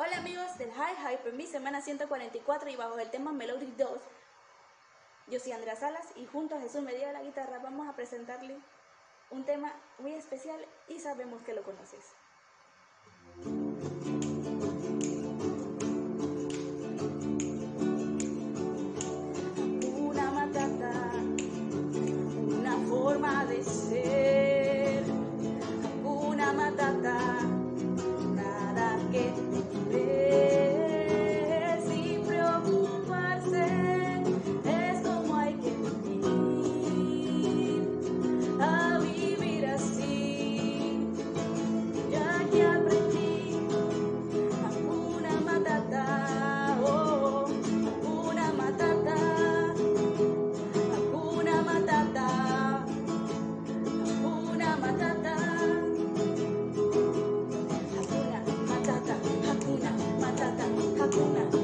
Hola amigos del High Hype, en mi semana 144 y bajo el tema Melodic 2, yo soy Andrea Salas y junto a Jesús Medina de la guitarra vamos a presentarle un tema muy especial y sabemos que lo conoces. Luna.